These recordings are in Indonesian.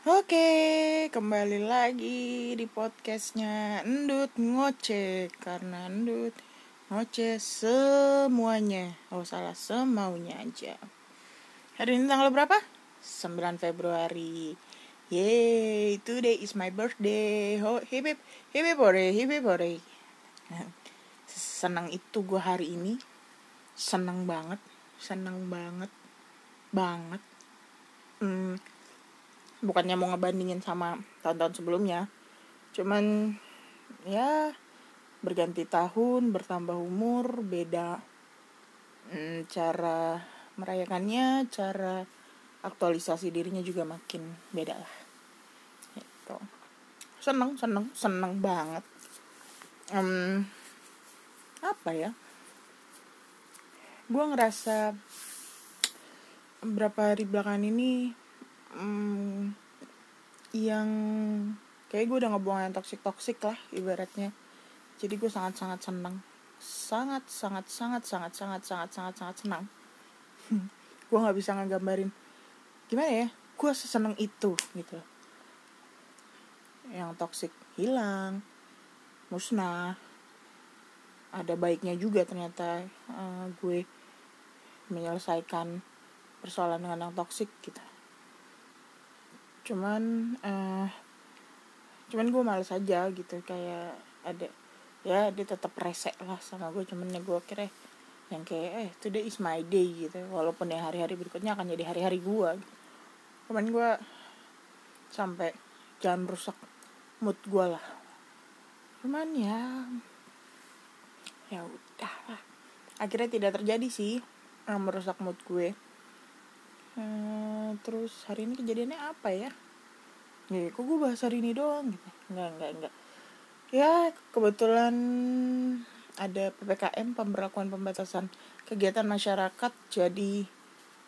Oke, kembali lagi di podcastnya Endut Ngoceh Karena Endut ngoceh semuanya Oh salah, semaunya aja. Hari ini tanggal berapa? 9 Februari. Yeay, today is my birthday. Oh, Hip hip, hip hip hore, hip hore. Senang itu gue hari ini. Senang banget, senang banget Banget. Hmm, bukannya mau ngebandingin sama tahun-tahun sebelumnya. Cuman ya berganti tahun bertambah umur beda hmm, cara merayakannya cara aktualisasi dirinya juga makin beda lah. Itu seneng seneng seneng banget. Um, apa ya? Gue ngerasa berapa hari belakangan ini hmm, yang kayak gue udah ngebuang yang toksik toksik lah ibaratnya. Jadi gue sangat sangat senang sangat sangat sangat sangat sangat sangat sangat sangat senang. Gue nggak bisa ngegambarin gimana ya? Gue seseneng itu gitu. Yang toksik hilang musnah. Ada baiknya juga ternyata uh, gue menyelesaikan persoalan dengan yang toksik gitu cuman uh, cuman gue males aja gitu kayak ada ya dia tetap resek lah sama gue cuman ya gue kira yang kayak eh today is my day gitu. Walaupun ya hari-hari berikutnya akan jadi hari-hari gue gitu. cuman gue sampai jangan rusak mood gue lah. Cuman ya ya udah lah. Akhirnya tidak terjadi sih merusak mood gue. Hmm, terus hari ini kejadiannya apa ya? Ya kok gue bahas hari ini doang gitu. Nggak nggak nggak ya kebetulan ada ppkm pemberlakuan pembatasan kegiatan masyarakat jadi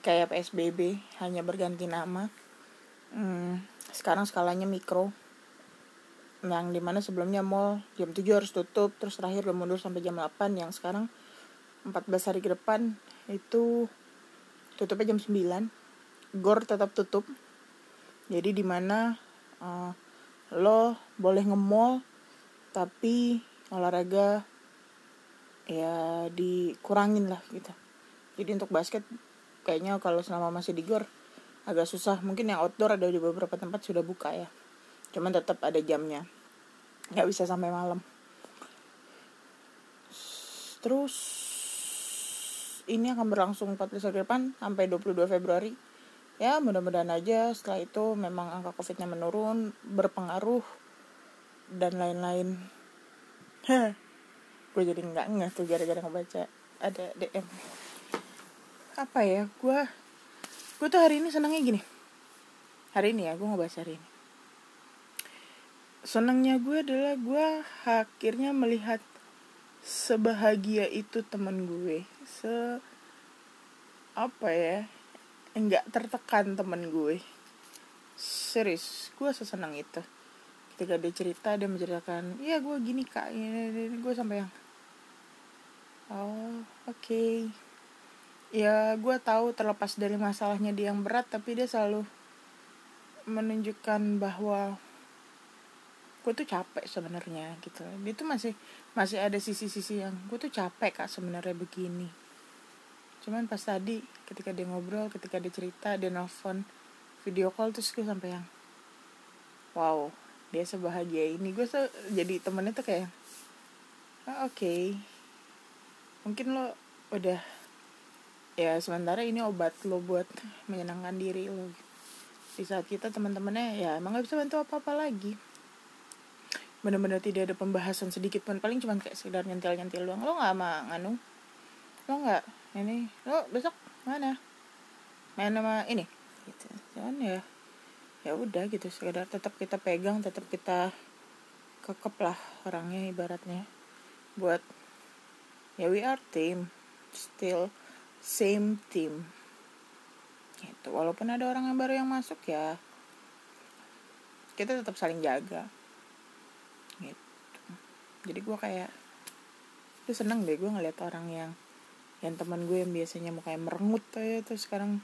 kayak psbb hanya berganti nama. Hmm, sekarang skalanya mikro. Yang di mana sebelumnya mall jam 7 harus tutup terus terakhir udah mundur sampai jam 8 yang sekarang 14 hari ke depan itu tutupnya jam 9 gor tetap tutup. Jadi di mana uh, lo boleh nge-mall tapi olahraga ya dikurangin lah gitu. Jadi untuk basket kayaknya kalau selama masih di gor agak susah. Mungkin yang outdoor ada di beberapa tempat sudah buka ya. Cuman tetap ada jamnya. Nggak bisa sampai malam. Terus ini akan berlangsung 14 hari depan sampai 22 Februari ya mudah-mudahan aja setelah itu memang angka covidnya menurun berpengaruh dan lain-lain. Gue jadi nggak nggak tuh gara-gara ngebaca ada DM apa ya gue gue tuh hari ini senangnya gini. Hari ini ya gue ngebahas hari ini. Senangnya gue adalah gue akhirnya melihat sebahagia itu temen gue. Se apa ya enggak tertekan temen gue. Serius gue sesenang itu. Ketika dia cerita dia menceritakan iya gue gini kak. Ini, ini, ini. gue sampai yang oh oke. Okay. ya gue tahu terlepas dari masalahnya dia yang berat tapi dia selalu menunjukkan bahwa gue tuh capek sebenarnya gitu. Dia tuh masih masih ada sisi-sisi yang gue tuh capek kak sebenarnya begini cuman pas tadi ketika dia ngobrol ketika dia cerita dia nelfon video call terus gue sampai yang wow dia sebahagia ini. Gue se jadi temennya tuh kayak ah, oke. Okay. mungkin lo udah ya sementara ini obat lo buat menyenangkan diri lo. Di saat kita teman-temannya ya emang gak bisa bantu apa-apa lagi. Benar-benar tidak ada pembahasan sedikit pun. Paling cuma kayak sekedar nyentil-nyentil doang. Lo nggak sama nganu lo nggak ini. Lo besok. Mana? Main sama ini. Gitu. Cuman ya. Ya udah gitu. Sekedar tetap kita pegang tetap kita kekep lah orangnya ibaratnya. Buat ya we are team. Still same team. Gitu. Walaupun ada orang yang baru yang masuk ya kita tetap saling jaga. Gitu. Jadi gue kayak itu seneng deh gue ngeliat orang yang yang teman gue yang biasanya mukanya merengut kayak tuh sekarang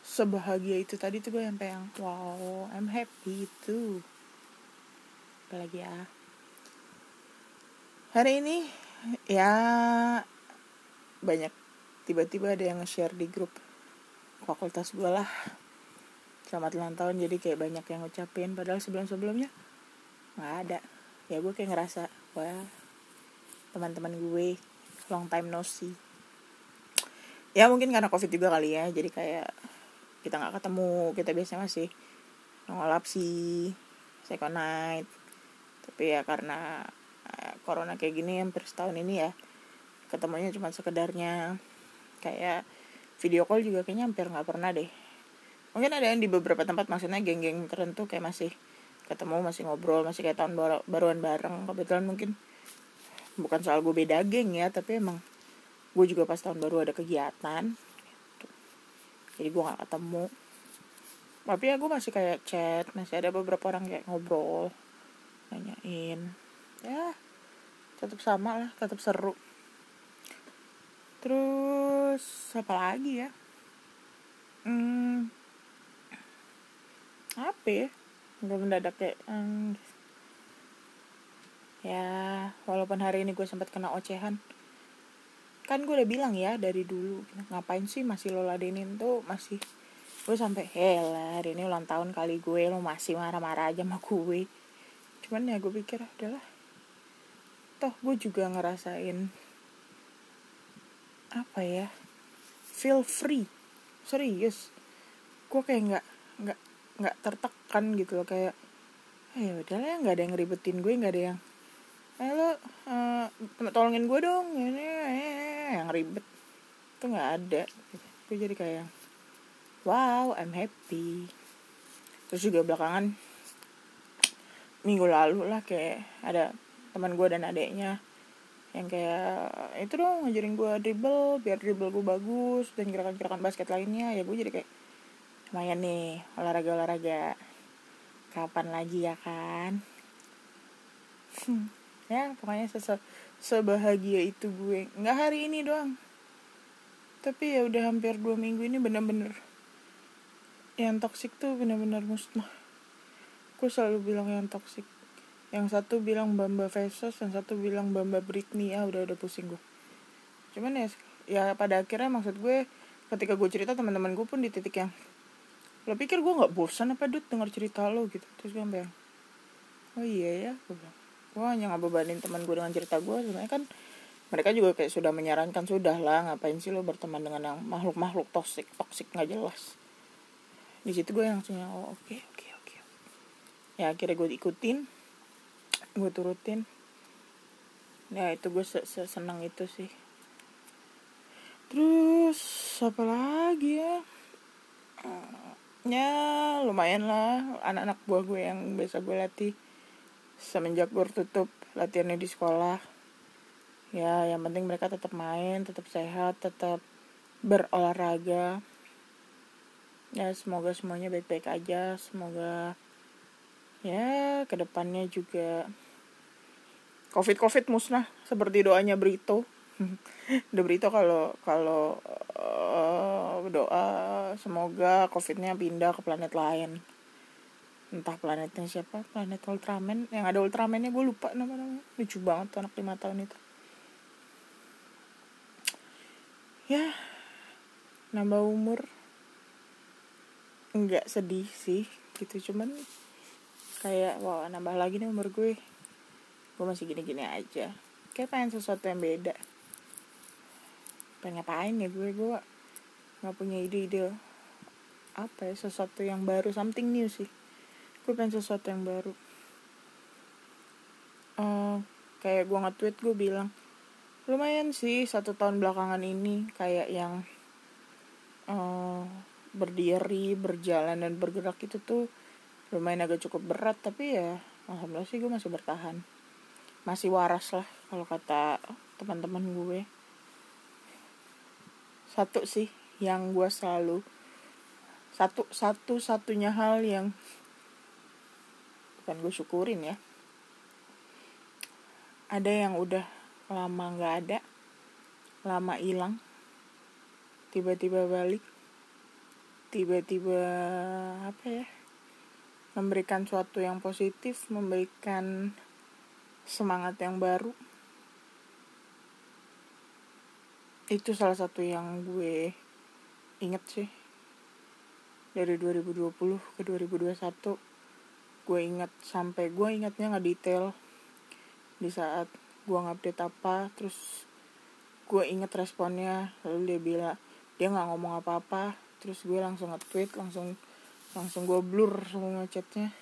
sebahagia itu tadi tuh gue sampai yang wow I'm happy itu. Apalagi ya? Hari ini ya banyak. Tiba-tiba ada yang nge-share di grup fakultas gue lah. Selamat ulang tahun jadi kayak banyak yang ngucapin. Padahal sebelum-sebelumnya nggak ada. Ya gue kayak ngerasa wah teman-teman gue long time no see ya mungkin karena covid juga kali ya. Jadi kayak kita nggak ketemu kita biasanya masih nongol sih second night. Tapi ya karena eh, corona kayak gini hampir setahun ini ya ketemunya cuma sekedarnya. Kayak video call juga kayaknya hampir nggak pernah deh. Mungkin ada yang di beberapa tempat maksudnya geng-geng tertentu kayak masih ketemu masih ngobrol masih kayak tahun baru baruan bareng. Kebetulan mungkin bukan soal gue beda geng ya tapi emang gue juga pas tahun baru ada kegiatan jadi gue nggak ketemu. Tapi ya gue masih kayak chat masih ada beberapa orang kayak ngobrol nanyain. Ya tetap sama lah tetap seru. Terus apa lagi ya? Hmm, apa ya? Nggak mendadak kayak hmm, ya walaupun hari ini gue sempat kena ocehan kan gue udah bilang ya dari dulu ngapain sih masih lo ladenin tuh masih gue sampai helah hari ini ulang tahun kali gue lo masih marah-marah aja sama gue. Cuman ya gue pikir adalah toh gue juga ngerasain apa ya feel free serius. Gue kayak nggak nggak nggak tertekan gitu loh kayak eh, ya udahlah ya nggak ada yang ngeribetin gue nggak ada yang eh lo uh, tolongin gue dong ini yang ribet. Tuh nggak ada. Gue jadi kayak wow I'm happy. Terus juga belakangan minggu lalu lah kayak ada teman gue dan adeknya yang kayak itu dong ngajarin gue dribble biar dribble gue bagus dan gerakan-gerakan basket lainnya. Ya gue jadi kayak lumayan nih olahraga olahraga kapan lagi ya kan? Ya pokoknya sese sebahagia itu gue. Nggak hari ini doang. Tapi ya udah hampir dua minggu ini bener-bener yang toksik tuh bener-bener musnah. Gue selalu bilang yang toksik yang satu bilang Bamba Vesos yang satu bilang Bamba Britney. Ya udah udah pusing gue. Cuman ya ya pada akhirnya maksud gue ketika gue cerita teman-teman gue pun di titik yang lo pikir gue nggak bosan apa dud dengar cerita lo? Gitu. Terus gue bilang oh iya ya gue bilang gue hanya ngebebanin teman gue dengan cerita gue sebenarnya kan mereka juga kayak sudah menyarankan sudah lah ngapain sih lo berteman dengan yang makhluk makhluk toksik toksik nggak jelas. Di situ gue langsung oh oke oke oke. Ya akhirnya gue ikutin gue turutin. Ya itu gue senang itu sih. Terus apa lagi ya? Ya lumayan lah. Anak-anak buah gue yang biasa gue latih semenjak gue tutup latihannya di sekolah ya yang penting mereka tetap main tetap sehat tetap berolahraga. Ya semoga semuanya baik-baik aja semoga ya ke depannya juga covid covid musnah seperti doanya Brito. Udah Brito kalau kalau uh, doa semoga covidnya pindah ke planet lain entah planetnya siapa planet Ultraman. Yang ada Ultramannya gue lupa nama namanya lucu banget tuh anak lima tahun itu. Ya nambah umur. Nggak sedih sih gitu. Cuman kayak wah nambah lagi nih umur gue. Gue masih gini-gini aja. Kayak pengen sesuatu yang beda. Pengen ngapain ya gue? Gue nggak punya ide-ide apa ya sesuatu yang baru something new sih gue pengen sesuatu yang baru. Uh, kayak gue nge-tweet gue bilang lumayan sih satu tahun belakangan ini kayak yang uh, berdiri berjalan dan bergerak itu tuh lumayan agak cukup berat tapi ya alhamdulillah sih gue masih bertahan. Masih waras lah kalau kata teman-teman gue. Satu sih yang gue selalu satu satu satunya hal yang bukan gue syukurin ya. Ada yang udah lama nggak ada lama hilang tiba-tiba balik tiba-tiba apa ya memberikan suatu yang positif memberikan semangat yang baru. Itu salah satu yang gue inget sih. Dari 2020 ke 2021 gue inget sampai gue ingatnya nggak detail. Di saat gue ngupdate apa terus gue inget responnya lalu dia bilang dia nggak ngomong apa-apa. Terus gue langsung nge-tweet langsung langsung gue blur semua chatnya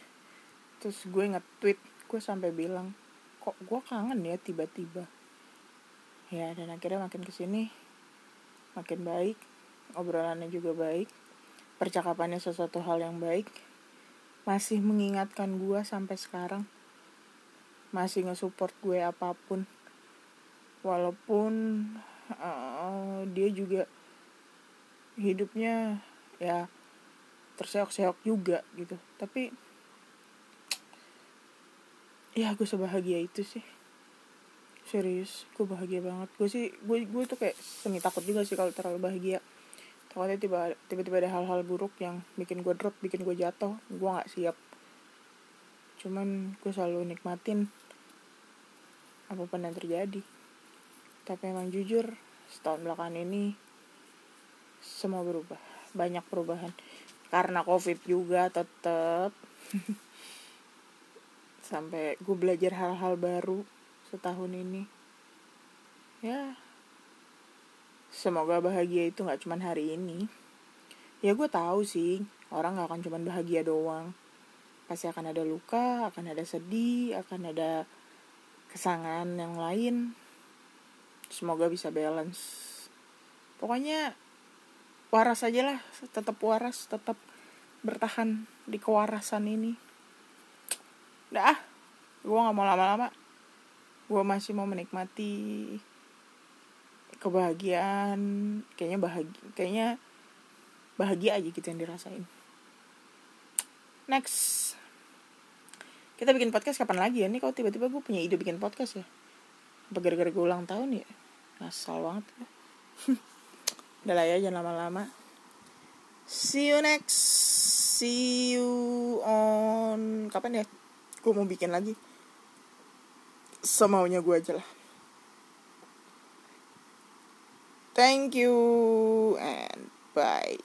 terus gue nge-tweet gue sampai bilang kok gue kangen ya tiba-tiba? Ya dan akhirnya makin ke sini makin baik obrolannya juga baik percakapannya sesuatu hal yang baik masih mengingatkan gue sampai sekarang. Masih nge-support gue apa pun. Walaupun uh, dia juga hidupnya ya terseok-seok juga gitu. Tapi ya gue sebahagia itu sih. Serius gue bahagia banget. Gue sih gue gue tuh kayak semi takut juga sih kalau terlalu bahagia tiba tiba-tiba ada hal-hal buruk yang bikin gue drop bikin gue jatuh gue nggak siap. Cuman gue selalu nikmatin apa pun yang terjadi. Tapi emang jujur setahun belakangan ini semua berubah. Banyak perubahan. Karena covid juga tetap sampai gue belajar hal-hal baru setahun ini. Ya semoga bahagia itu nggak cuman hari ini. Ya gue tahu sih orang nggak akan cuman bahagia doang. Pasti akan ada luka akan ada sedih akan ada kesangan yang lain. Semoga bisa balance. Pokoknya waras aja lah tetap waras tetap bertahan di kewarasan ini. Dah gue nggak mau lama-lama. Gue masih mau menikmati kebahagiaan kayaknya bahagia kayaknya bahagia aja gitu yang dirasain. Next. Kita bikin podcast kapan lagi ya? Ini kalau tiba-tiba gue punya ide bikin podcast ya. Apa gara-gara gue ulang tahun ya? Asal banget ya udah lah ya jangan lama-lama. See you next. See you on kapan ya? Gue mau bikin lagi. Semaunya gue aja lah thank you and bye